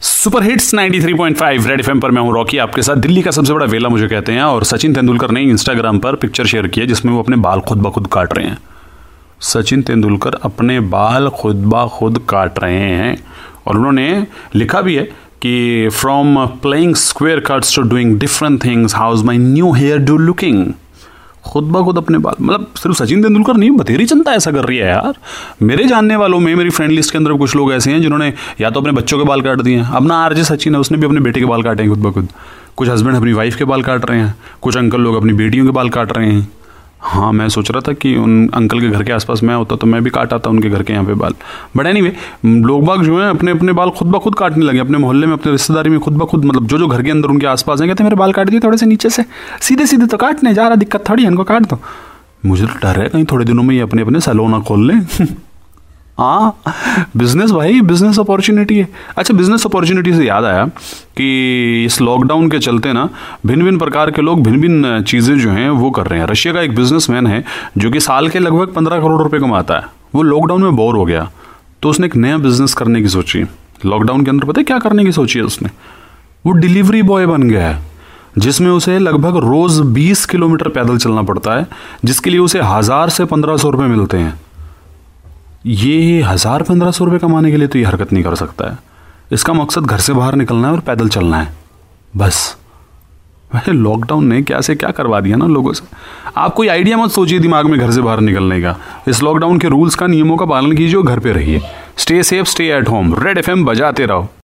Super hits 93.5 red FM पर मैं हूँ रॉकी। आपके साथ दिल्ली का सबसे बड़ा वेला मुझे कहते हैं, और सचिन तेंदुलकर ने इंस्टाग्राम पर पिक्चर शेयर किया, जिसमें वो अपने बाल खुद ब खुद काट रहे हैं। सचिन तेंदुलकर अपने बाल खुद ब खुद काट रहे हैं। और उन्होंने लिखा भी है कि from playing square cuts to doing different things how is my new hairdo looking खुद ब खुद अपने बाल मतलब सिर्फ़ सचिन तेंदुलकर नहीं बतेरी जनता ऐसा कर रही है यार। मेरे जानने वालों में, मेरी फ्रेंड लिस्ट के अंदर कुछ लोग ऐसे हैं जिन्होंने या तो अपने बच्चों के बाल काट दिए हैं। अपना आरजे सचिन है, उसने भी अपने बेटे के बाल काटे हैं खुद ब खुद। कुछ हस्बैंड अपनी वाइफ के बाल काट रहे हैं, कुछ अंकल लोग अपनी बेटियों के बाल काट रहे हैं। हाँ मैं सोच रहा था कि उन अंकल के घर के आसपास मैं होता तो मैं भी काट आता उनके घर के यहाँ पे बाल। बट एनी लोग बाग जो हैं, अपने अपने बाल खुद ब खुद काटने लगे। अपने मोहल्ले में, अपने रिश्तेदारी में खुद ब खुद मतलब जो जो घर के अंदर उनके आसपास हैं, कहते मेरे बाल काट दिए थोड़े से नीचे से। सीधे सीधे तो काटने, जा रहा दिक्कत थोड़ी है, इनको काट दो। मुझे तो डर है कहीं थोड़े दिनों में ये अपने अपने सलोना खोल लें। हाँ बिज़नेस भाई बिज़नेस अपॉर्चुनिटी है। अच्छा बिज़नेस अपॉर्चुनिटी से याद आया कि इस लॉकडाउन के चलते ना भिन्न भिन्न प्रकार के लोग भिन्न भिन्न चीज़ें जो हैं, वो कर रहे हैं। रशिया का एक बिजनेसमैन है, जो कि साल के लगभग पंद्रह करोड़ रुपए कमाता है। वो लॉकडाउन में बोर हो गया। तो उसने एक नया बिज़नेस करने की सोची। लॉकडाउन के अंदर पता है क्या करने की सोची है उसने? वो डिलीवरी बॉय बन गया है, जिसमें उसे लगभग रोज 20 किलोमीटर पैदल चलना पड़ता है, जिसके लिए उसे हज़ार से पंद्रह सौ रुपये मिलते हैं। ये हज़ार पंद्रह सौ रुपये कमाने के लिए तो ये हरकत नहीं कर सकता है। इसका मकसद घर से बाहर निकलना है और पैदल चलना है। बस। वैसे लॉकडाउन ने क्या से क्या करवा दिया ना लोगों से? आप कोई आइडिया मत सोचिए दिमाग में घर से बाहर निकलने का। इस लॉकडाउन के रूल्स का नियमों का पालन कीजिए घर पे रहिए। Stay safe stay at home Red FM बजाते रहो।